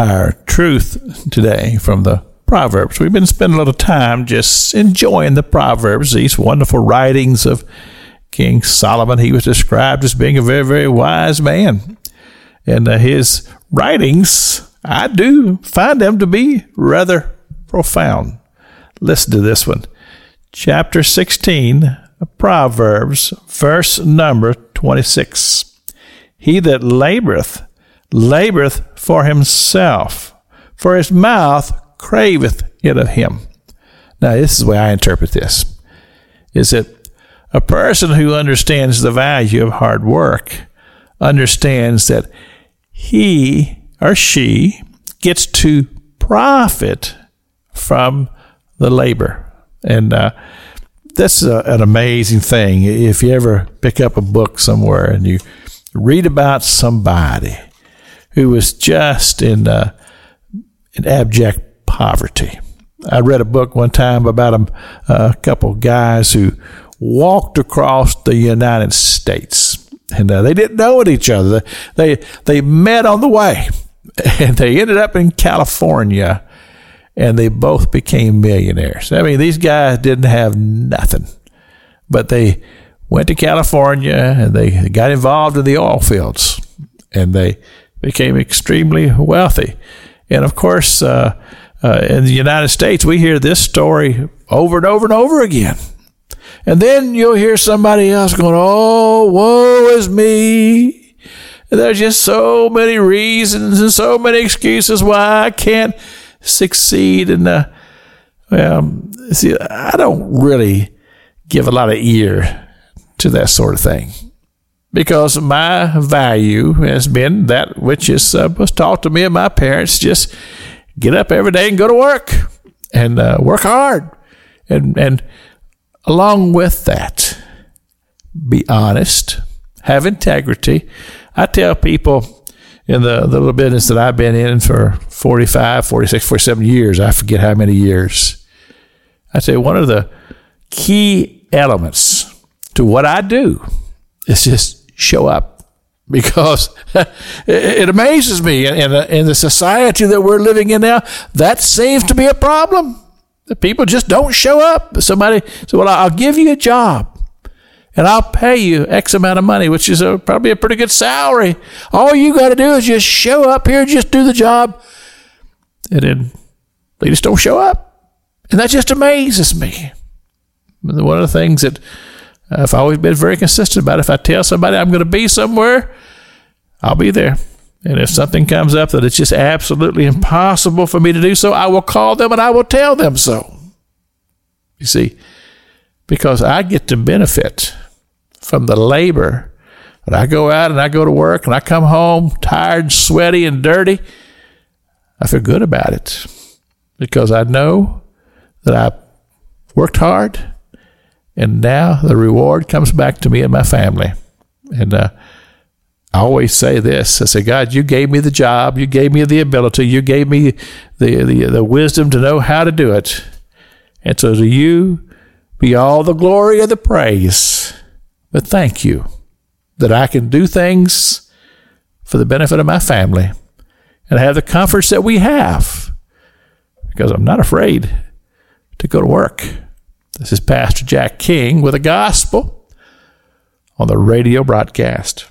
our truth today from the Proverbs. We've been spending a little time just enjoying the Proverbs, these wonderful writings of King Solomon. He was described as being a very, very wise man. And uh, his writings, I do find them to be rather profound. Listen to this one. Chapter 16 of Proverbs, verse number 26. He that laboreth, laboreth for himself, for his mouth craveth it of him. Now, this is the way I interpret this. Is that a person who understands the value of hard work understands that he or she gets to profit from the labor. And uh, is a, an amazing thing. If you ever pick up a book somewhere and you read about somebody who was just in, uh, in abject poverty. I read a book one time about a, a couple guys who walked across the United States, and uh, they didn't know each other. They they met on the way, and they ended up in California, and they both became millionaires. I mean, these guys didn't have nothing, but they went to California and they got involved in the oil fields, and they became extremely wealthy. And of course, uh, uh, in the United States, we hear this story over and over and over again. And then you'll hear somebody else going, Oh, woe is me. And There's just so many reasons and so many excuses why I can't succeed. And, uh, well, see, I don't really give a lot of ear to that sort of thing because my value has been that which is uh, was taught to me and my parents just get up every day and go to work and uh, work hard. And and along with that be honest have integrity. I tell people in the, the little business that i've been in for 45 46 47 years i forget how many years i say one of the key elements to what i do is just show up. Because it amazes me in, in the society that we're living in now that seems to be a problem. People just don't show up. Somebody says well i'll give you a job and i'll pay you x amount of money which is a, probably a pretty good salary. All you got to do is just show up here just do the job and then they just don't show up. And that just amazes me. One of the things that Uh, I've always been very consistent about it. If I tell somebody I'm going to be somewhere, I'll be there. And if something comes up that it's just absolutely impossible for me to do so, I will call them and I will tell them so. You see, because I get to benefit from the labor. When I go out and I go to work and I come home tired, sweaty, and dirty, I feel good about it because I know that I worked hard and now the reward comes back to me and my family. And uh, I always say this I say, God, you gave me the job, you gave me the ability, you gave me the, the, the wisdom to know how to do it. And so to you be all the glory and the praise. But thank you that I can do things for the benefit of my family and have the comforts that we have because I'm not afraid to go to work. This is Pastor Jack King with a gospel on the radio broadcast.